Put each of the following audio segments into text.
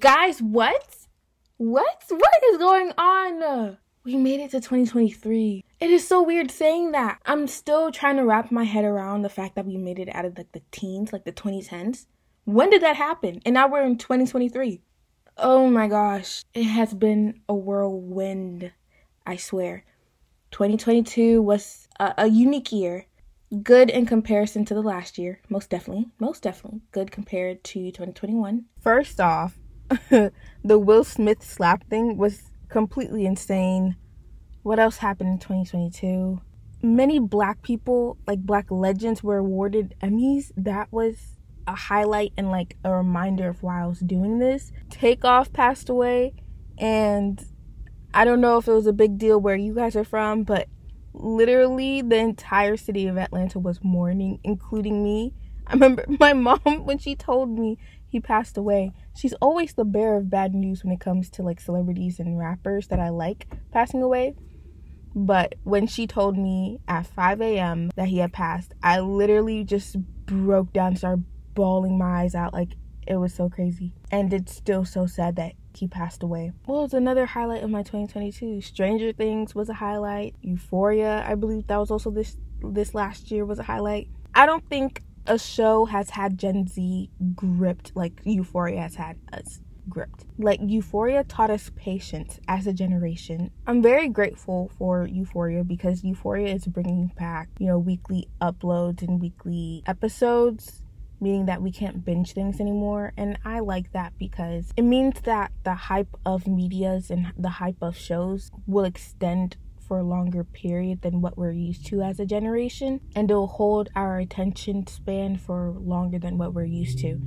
Guys, what? What? What is going on? We made it to 2023. It is so weird saying that. I'm still trying to wrap my head around the fact that we made it out of like the teens, like the 2010s. When did that happen? And now we're in 2023. Oh my gosh. It has been a whirlwind, I swear. 2022 was a, a unique year. Good in comparison to the last year, most definitely. Most definitely. Good compared to 2021. First off, the Will Smith slap thing was completely insane. What else happened in 2022? Many black people, like black legends, were awarded Emmys. That was a highlight and like a reminder of why I was doing this. Takeoff passed away, and I don't know if it was a big deal where you guys are from, but literally the entire city of Atlanta was mourning, including me. I remember my mom when she told me he passed away. She's always the bearer of bad news when it comes to like celebrities and rappers that I like passing away. But when she told me at 5 a.m. that he had passed, I literally just broke down, started bawling my eyes out. Like it was so crazy. And it's still so sad that he passed away. Well, it's another highlight of my 2022. Stranger Things was a highlight. Euphoria, I believe that was also this this last year was a highlight. I don't think a show has had Gen Z gripped like Euphoria has had us gripped. Like Euphoria taught us patience as a generation. I'm very grateful for Euphoria because Euphoria is bringing back, you know, weekly uploads and weekly episodes meaning that we can't binge things anymore. And I like that because it means that the hype of medias and the hype of shows will extend for a longer period than what we're used to as a generation, and it'll hold our attention span for longer than what we're used to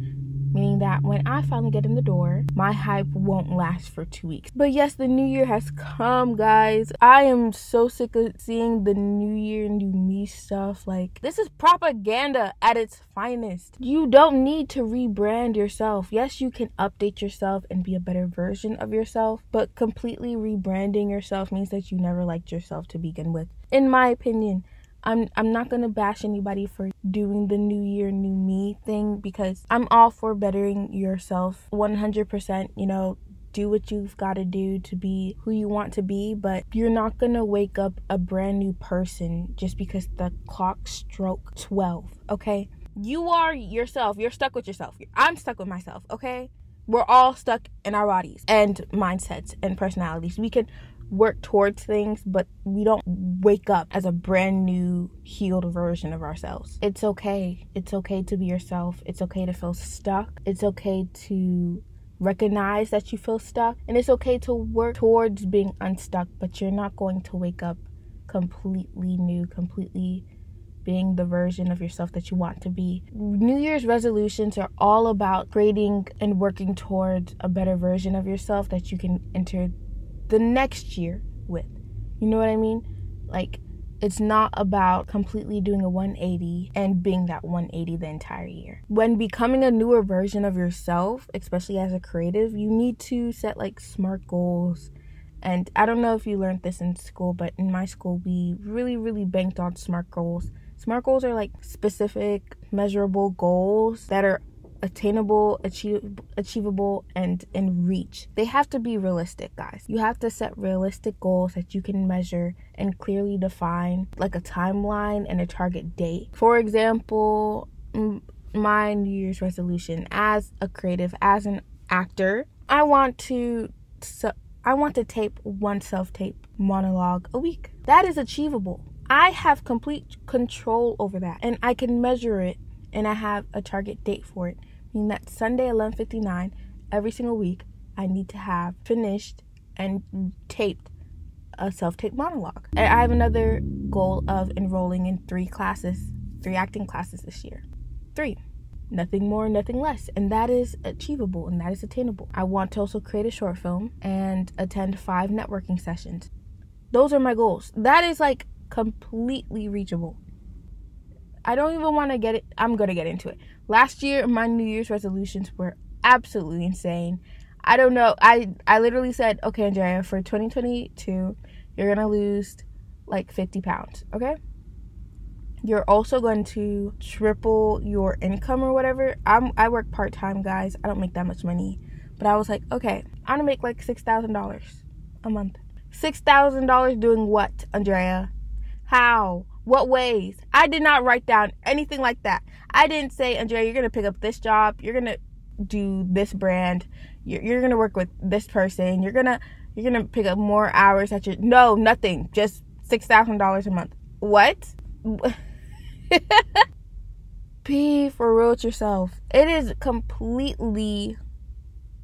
meaning that when I finally get in the door, my hype won't last for two weeks. But yes, the new year has come, guys. I am so sick of seeing the new year, new me stuff. Like, this is propaganda at its finest. You don't need to rebrand yourself. Yes, you can update yourself and be a better version of yourself, but completely rebranding yourself means that you never liked yourself to begin with. In my opinion, I'm I'm not gonna bash anybody for doing the new year, new me thing because I'm all for bettering yourself 100%. You know, do what you've got to do to be who you want to be, but you're not gonna wake up a brand new person just because the clock struck 12. Okay, you are yourself. You're stuck with yourself. I'm stuck with myself. Okay. We're all stuck in our bodies and mindsets and personalities. We can work towards things, but we don't wake up as a brand new, healed version of ourselves. It's okay. It's okay to be yourself. It's okay to feel stuck. It's okay to recognize that you feel stuck. And it's okay to work towards being unstuck, but you're not going to wake up completely new, completely being the version of yourself that you want to be. New Year's resolutions are all about creating and working towards a better version of yourself that you can enter the next year with. You know what I mean? Like, it's not about completely doing a 180 and being that 180 the entire year. When becoming a newer version of yourself, especially as a creative, you need to set like smart goals. And I don't know if you learned this in school, but in my school, we really, really banked on smart goals. Smart goals are like specific, measurable goals that are attainable, achieve, achievable, and in reach. They have to be realistic, guys. You have to set realistic goals that you can measure and clearly define, like a timeline and a target date. For example, my New Year's resolution as a creative, as an actor, I want to. So, I want to tape one self tape monologue a week. That is achievable. I have complete control over that and I can measure it and I have a target date for it meaning that Sunday 11:59 every single week I need to have finished and taped a self-tape monologue. And I have another goal of enrolling in 3 classes, 3 acting classes this year. 3 nothing more, nothing less. And that is achievable and that is attainable. I want to also create a short film and attend five networking sessions. Those are my goals. That is like completely reachable. I don't even want to get it. I'm going to get into it. Last year, my New Year's resolutions were absolutely insane. I don't know. I I literally said, "Okay, Andrea, for 2022, you're going to lose like 50 pounds, okay? You're also going to triple your income or whatever. I'm I work part-time, guys. I don't make that much money, But I was like, okay, I'm gonna make like $6,000 a month. $6,000 doing what, Andrea? How? What ways? I did not write down anything like that. I didn't say, Andrea, you're gonna pick up this job. You're gonna do this brand. You're, you're gonna work with this person. You're gonna you're gonna pick up more hours at your no nothing. Just six thousand dollars a month. What? Be for real with yourself. It is completely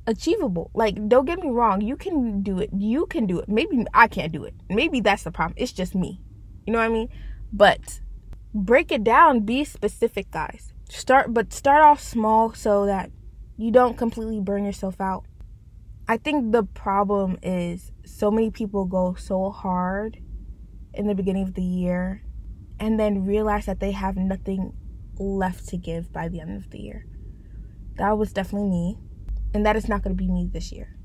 achievable. Like, don't get me wrong, you can do it. You can do it. Maybe I can't do it. Maybe that's the problem. It's just me. You know what I mean? But break it down, be specific, guys. Start but start off small so that you don't completely burn yourself out. I think the problem is so many people go so hard in the beginning of the year and then realize that they have nothing left to give by the end of the year. That was definitely me, and that is not going to be me this year.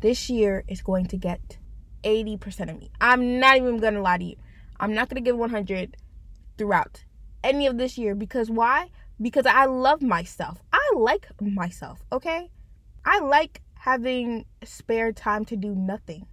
This year is going to get 80% of me. I'm not even going to lie to you. I'm not going to give 100 throughout any of this year because why? Because I love myself. I like myself, okay? I like having spare time to do nothing.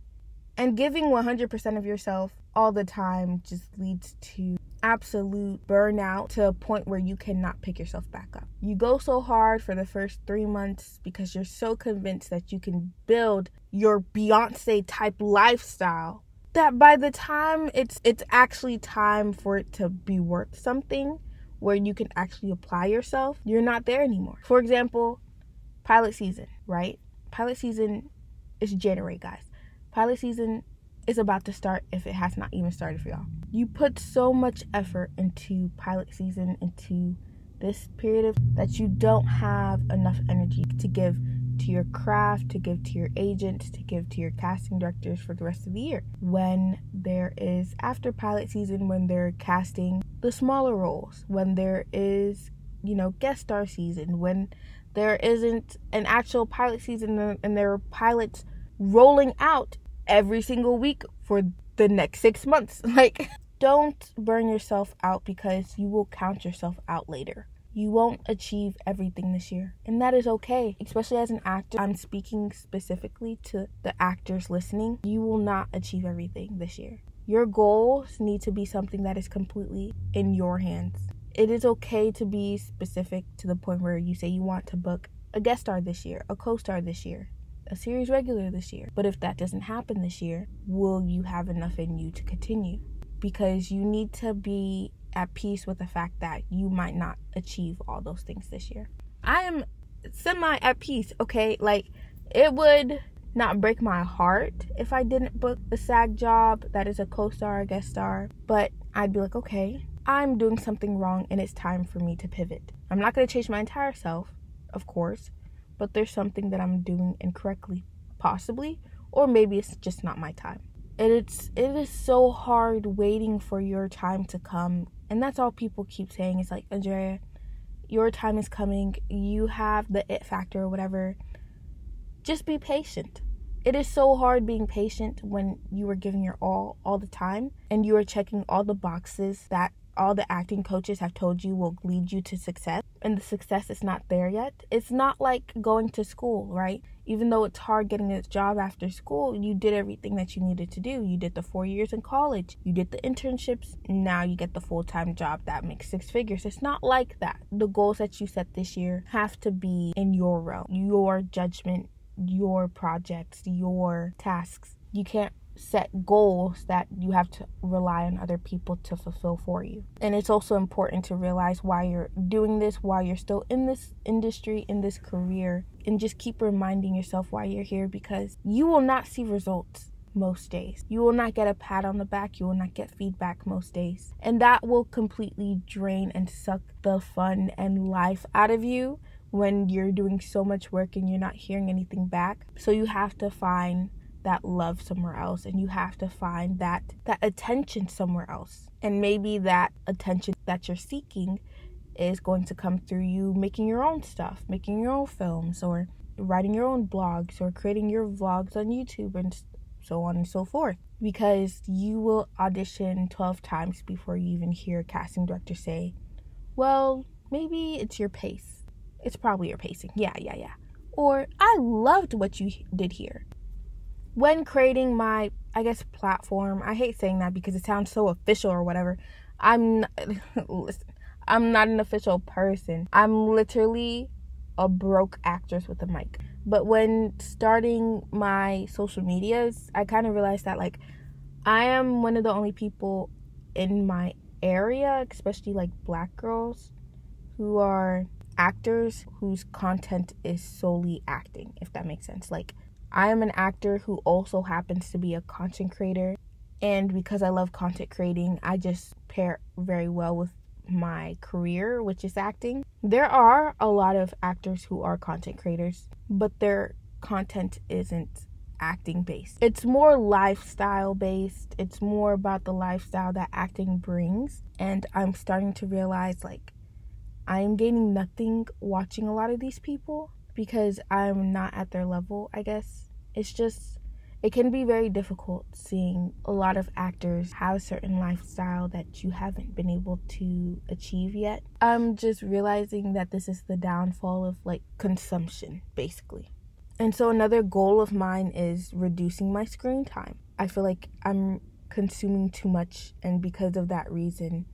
And giving 100% of yourself all the time just leads to absolute burnout to a point where you cannot pick yourself back up. You go so hard for the first three months because you're so convinced that you can build your Beyonce type lifestyle that by the time it's it's actually time for it to be worth something where you can actually apply yourself, you're not there anymore. For example, pilot season, right? Pilot season is January, guys. Pilot season is about to start if it has not even started for y'all. You put so much effort into pilot season, into this period of that you don't have enough energy to give to your craft, to give to your agents, to give to your casting directors for the rest of the year. When there is after pilot season, when they're casting the smaller roles, when there is, you know, guest star season, when there isn't an actual pilot season and there are pilots rolling out every single week for the next six months. Like, don't burn yourself out because you will count yourself out later. You won't achieve everything this year, and that is okay. Especially as an actor, I'm speaking specifically to the actors listening. You will not achieve everything this year. Your goals need to be something that is completely in your hands. It is okay to be specific to the point where you say you want to book a guest star this year, a co star this year, a series regular this year. But if that doesn't happen this year, will you have enough in you to continue? Because you need to be at peace with the fact that you might not achieve all those things this year. I am semi at peace, okay? Like, it would not break my heart if I didn't book the SAG job that is a co star, a guest star, but I'd be like, okay, I'm doing something wrong and it's time for me to pivot. I'm not going to change my entire self, of course, but there's something that I'm doing incorrectly, possibly, or maybe it's just not my time. And it's it is so hard waiting for your time to come. And that's all people keep saying. It's like, Andrea, your time is coming. You have the it factor or whatever. Just be patient. It is so hard being patient when you are giving your all all the time and you are checking all the boxes that all the acting coaches have told you will lead you to success and the success is not there yet. It's not like going to school, right? Even though it's hard getting a job after school, you did everything that you needed to do. You did the four years in college, you did the internships, now you get the full time job that makes six figures. It's not like that. The goals that you set this year have to be in your realm, your judgment, your projects, your tasks. You can't set goals that you have to rely on other people to fulfill for you. And it's also important to realize why you're doing this, why you're still in this industry, in this career, and just keep reminding yourself why you're here because you will not see results most days. You will not get a pat on the back, you will not get feedback most days. And that will completely drain and suck the fun and life out of you when you're doing so much work and you're not hearing anything back. So you have to find that love somewhere else and you have to find that that attention somewhere else and maybe that attention that you're seeking is going to come through you making your own stuff making your own films or writing your own blogs or creating your vlogs on YouTube and so on and so forth because you will audition 12 times before you even hear a casting director say well maybe it's your pace it's probably your pacing yeah yeah yeah or I loved what you did here. When creating my, I guess, platform, I hate saying that because it sounds so official or whatever. I'm listen, I'm not an official person. I'm literally a broke actress with a mic. But when starting my social medias, I kind of realized that like I am one of the only people in my area, especially like black girls who are actors whose content is solely acting, if that makes sense. Like, I am an actor who also happens to be a content creator. And because I love content creating, I just pair very well with my career, which is acting. There are a lot of actors who are content creators, but their content isn't acting based. It's more lifestyle based. It's more about the lifestyle that acting brings. And I'm starting to realize like I am gaining nothing watching a lot of these people because I'm not at their level, I guess. It's just, it can be very difficult seeing a lot of actors have a certain lifestyle that you haven't been able to achieve yet. I'm just realizing that this is the downfall of like consumption, basically. And so, another goal of mine is reducing my screen time. I feel like I'm consuming too much, and because of that reason,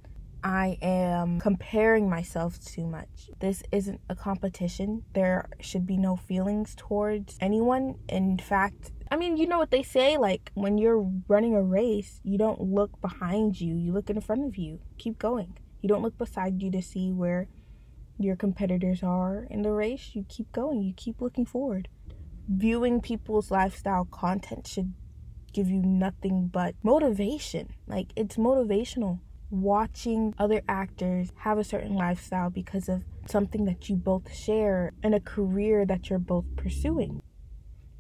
I am comparing myself too much. This isn't a competition. There should be no feelings towards anyone. In fact, I mean, you know what they say like when you're running a race, you don't look behind you, you look in front of you. Keep going. You don't look beside you to see where your competitors are in the race. You keep going, you keep looking forward. Viewing people's lifestyle content should give you nothing but motivation. Like, it's motivational watching other actors have a certain lifestyle because of something that you both share and a career that you're both pursuing.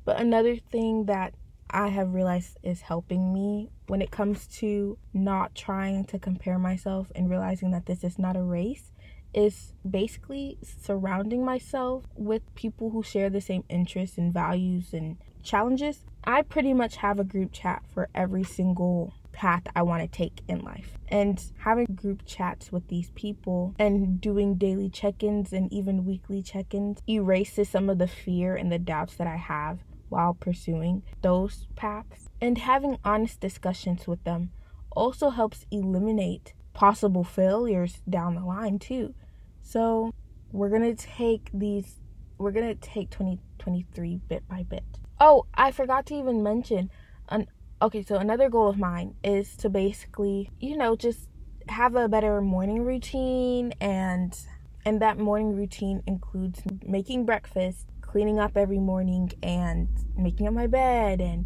But another thing that I have realized is helping me when it comes to not trying to compare myself and realizing that this is not a race is basically surrounding myself with people who share the same interests and values and challenges. I pretty much have a group chat for every single path I want to take in life. And having group chats with these people and doing daily check ins and even weekly check ins erases some of the fear and the doubts that I have while pursuing those paths. And having honest discussions with them also helps eliminate possible failures down the line, too. So, we're going to take these, we're going to take 2023 bit by bit. Oh, I forgot to even mention an okay, so another goal of mine is to basically, you know, just have a better morning routine and and that morning routine includes making breakfast, cleaning up every morning and making up my bed and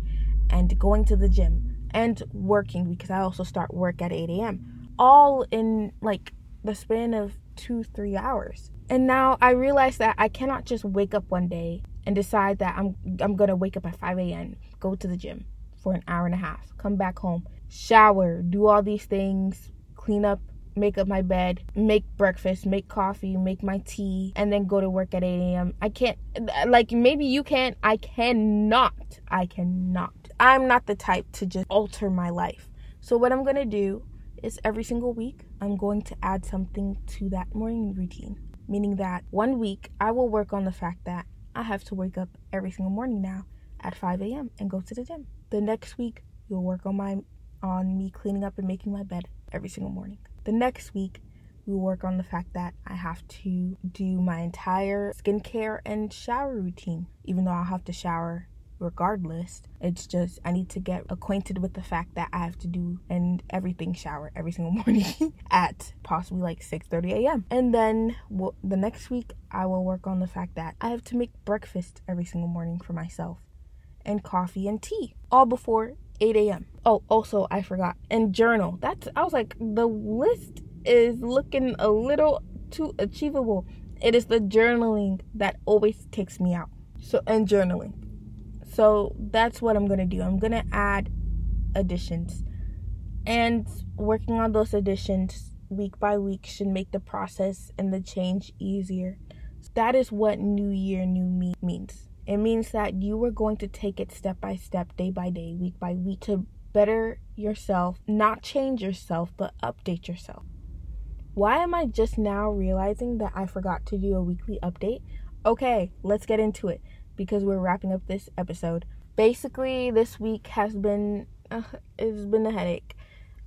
and going to the gym and working because I also start work at 8 a.m. All in like the span of two, three hours. And now I realize that I cannot just wake up one day and decide that I'm I'm gonna wake up at 5 a.m., go to the gym, for an hour and a half, come back home, shower, do all these things, clean up, make up my bed, make breakfast, make coffee, make my tea, and then go to work at 8 a.m. I can't, like, maybe you can. I cannot. I cannot. I'm not the type to just alter my life. So, what I'm gonna do is every single week, I'm going to add something to that morning routine. Meaning that one week, I will work on the fact that I have to wake up every single morning now at 5 a.m. and go to the gym. The next week, you'll work on my on me cleaning up and making my bed every single morning. The next week, we work on the fact that I have to do my entire skincare and shower routine, even though I'll have to shower regardless. It's just I need to get acquainted with the fact that I have to do and everything shower every single morning at possibly like 6:30 a.m. And then well, the next week I will work on the fact that I have to make breakfast every single morning for myself and coffee and tea, all before 8 a.m. Oh, also, I forgot. And journal. That's, I was like, the list is looking a little too achievable. It is the journaling that always takes me out. So, and journaling. So, that's what I'm gonna do. I'm gonna add additions. And working on those additions week by week should make the process and the change easier. That is what New Year, New Me means. It means that you are going to take it step by step, day by day, week by week to better yourself, not change yourself, but update yourself. Why am I just now realizing that I forgot to do a weekly update? Okay, let's get into it because we're wrapping up this episode. Basically, this week has been uh, it's been a headache.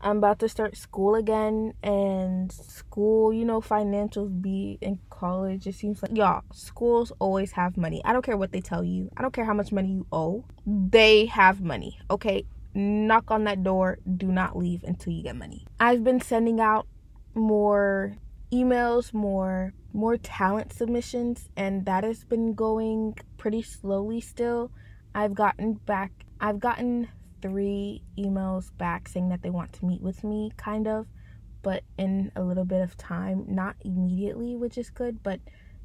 I'm about to start school again, and school, you know, financials be in college. It seems like, y'all, schools always have money. I don't care what they tell you, I don't care how much money you owe. They have money, okay? Knock on that door. Do not leave until you get money. I've been sending out more emails, more more talent submissions, and that has been going pretty slowly still. I've gotten back I've gotten three emails back saying that they want to meet with me, kind of, but in a little bit of time. Not immediately, which is good, but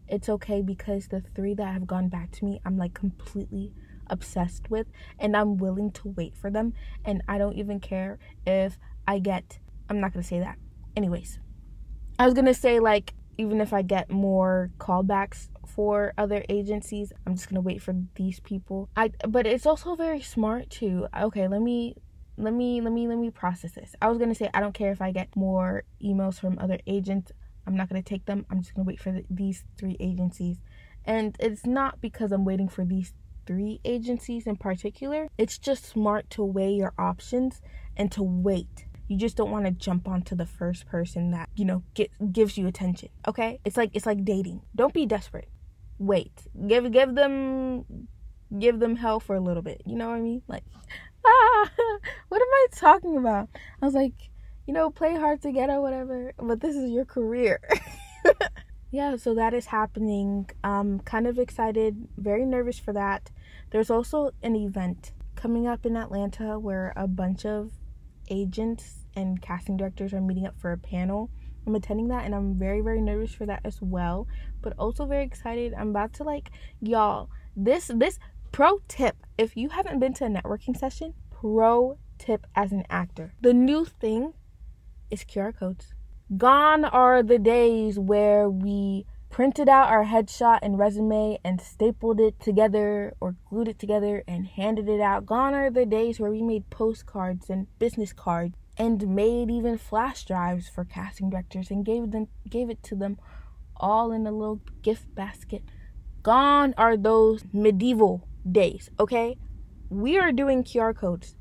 it's okay because the three that have gone back to me, I'm like completely obsessed with, and I'm willing to wait for them. And I don't even care if I get, I'm not gonna say that. Anyways, I was gonna say, like, even if I get more callbacks for other agencies. I'm just gonna wait for these people. I but it's also very smart too. Okay, let me let me let me let me process this. I was gonna say I don't care if I get more emails from other agents. I'm not gonna take them. I'm just gonna wait for the, these three agencies, and it's not because I'm waiting for these three agencies in particular. It's just smart to weigh your options and to wait. You just don't want to jump onto the first person that, you know, get, gives you attention. Okay? It's like it's like dating. Don't be desperate wait. Give give them give them hell for a little bit. You know what I mean? Like ah, what am I talking about? I was like, you know, play hard to get or whatever, but this is your career. yeah, so that is happening. I'm kind of excited, very nervous for that. There's also an event coming up in Atlanta where a bunch of agents and casting directors are meeting up for a panel I'm attending that and I'm very very nervous for that as well, but also very excited. I'm about to like y'all, this this pro tip, if you haven't been to a networking session, pro tip as an actor. The new thing is QR codes. Gone are the days where we printed out our headshot and resume and stapled it together or glued it together and handed it out. Gone are the days where we made postcards and business cards and made even flash drives for casting directors and gave them gave it to them all in a little gift basket. Gone are those medieval days, okay? We are doing QR codes.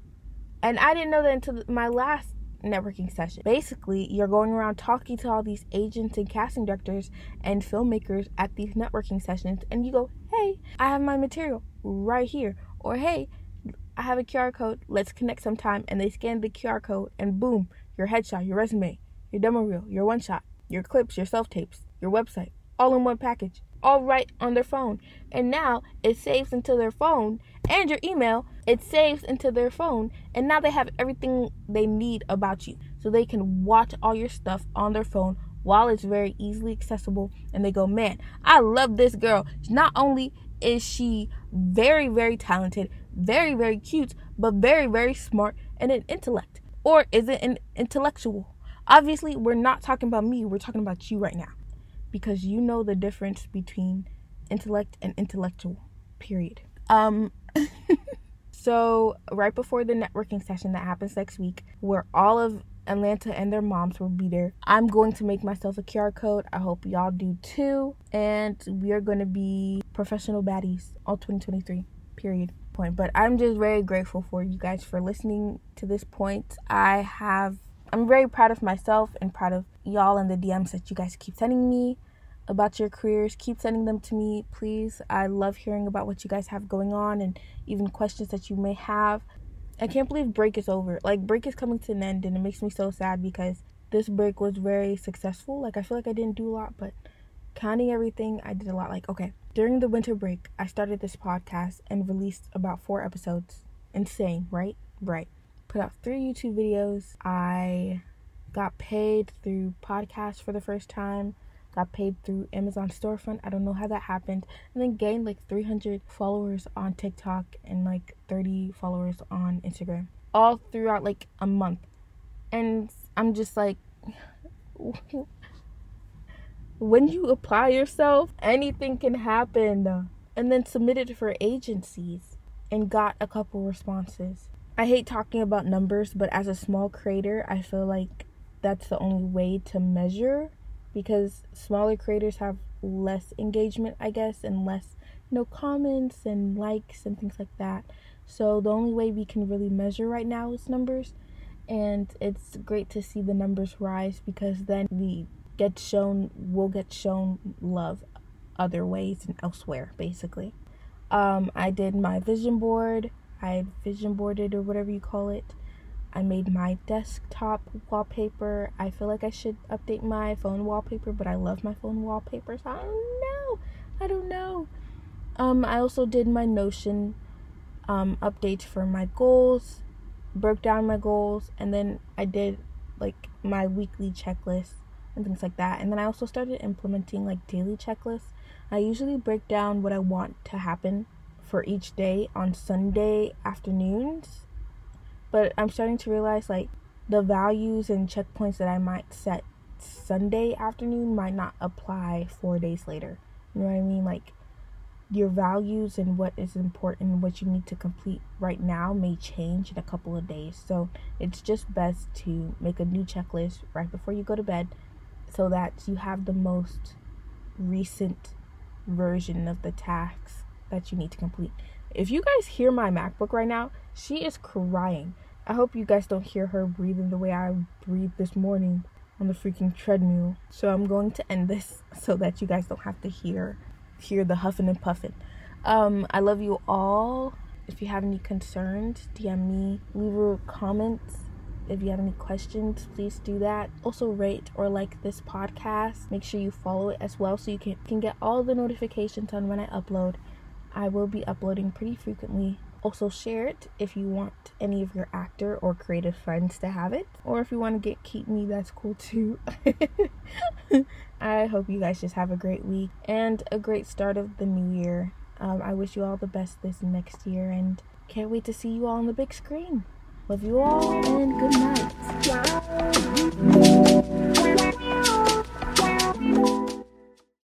And I didn't know that until my last networking session. Basically, you're going around talking to all these agents and casting directors and filmmakers at these networking sessions, and you go, Hey, I have my material right here. Or, Hey, I have a QR code. Let's connect sometime. And they scan the QR code, and boom, your headshot, your resume, your demo reel, your one shot, your clips, your self tapes, your website, all in one package, all right on their phone. And now it saves into their phone and your email. It saves into their phone, and now they have everything they need about you. So they can watch all your stuff on their phone while it's very easily accessible. And they go, man, I love this girl. Not only is she very, very talented, very, very cute, but very, very smart and an intellect? Or is it an intellectual? Obviously, we're not talking about me, we're talking about you right now. Because you know the difference between intellect and intellectual. Period. Um so right before the networking session that happens next week, where all of Atlanta and their moms will be there. I'm going to make myself a QR code. I hope y'all do too. And we are going to be professional baddies all 2023. Period point. But I'm just very grateful for you guys for listening to this point. I have I'm very proud of myself and proud of y'all and the DMs that you guys keep sending me about your careers. Keep sending them to me, please. I love hearing about what you guys have going on and even questions that you may have. I can't believe break is over. Like break is coming to an end and it makes me so sad because this break was very successful. Like I feel like I didn't do a lot, but counting everything, I did a lot. Like, okay, during the winter break, I started this podcast and released about four episodes. Insane, right? Right. Put out three YouTube videos. I got paid through podcasts for the first time. Got paid through Amazon storefront. I don't know how that happened. And then gained like 300 followers on TikTok and like 30 followers on Instagram. All throughout like a month. And I'm just like when you apply yourself, anything can happen. And then submitted for agencies and got a couple responses. I hate talking about numbers, but as a small creator, I feel like that's the only way to measure because smaller creators have less engagement, I guess, and less you know comments and likes and things like that. So the only way we can really measure right now is numbers, and it's great to see the numbers rise because then we get shown will get shown love other ways and elsewhere basically. Um, I did my vision board. I vision boarded or whatever you call it. I made my desktop wallpaper. I feel like I should update my phone wallpaper, but I love my phone wallpaper, so I don't know. I don't know. Um, I also did my Notion um, updates for my goals, broke down my goals, and then I did like my weekly checklist and things like that. And then I also started implementing like daily checklists. I usually break down what I want to happen for each day on Sunday afternoons but I'm starting to realize like the values and checkpoints that I might set Sunday afternoon might not apply four days later. You know what I mean? Like your values and what is important what you need to complete right now may change in a couple of days. So it's just best to make a new checklist right before you go to bed so that you have the most recent version of the tasks that you need to complete. If you guys hear my MacBook right now, she is crying. I hope you guys don't hear her breathing the way I breathed this morning on the freaking treadmill. So I'm going to end this so that you guys don't have to hear hear the huffing and puffing. Um, I love you all. If you have any concerns, DM me, leave a comment. If you have any questions, please do that. Also rate or like this podcast. Make sure you follow it as well so you can, can get all the notifications on when I upload. I will be uploading pretty frequently also, share it if you want any of your actor or creative friends to have it, or if you want to get keep me, that's cool too. I hope you guys just have a great week and a great start of the new year. Um, I wish you all the best this next year and can't wait to see you all on the big screen. Love you all and good night.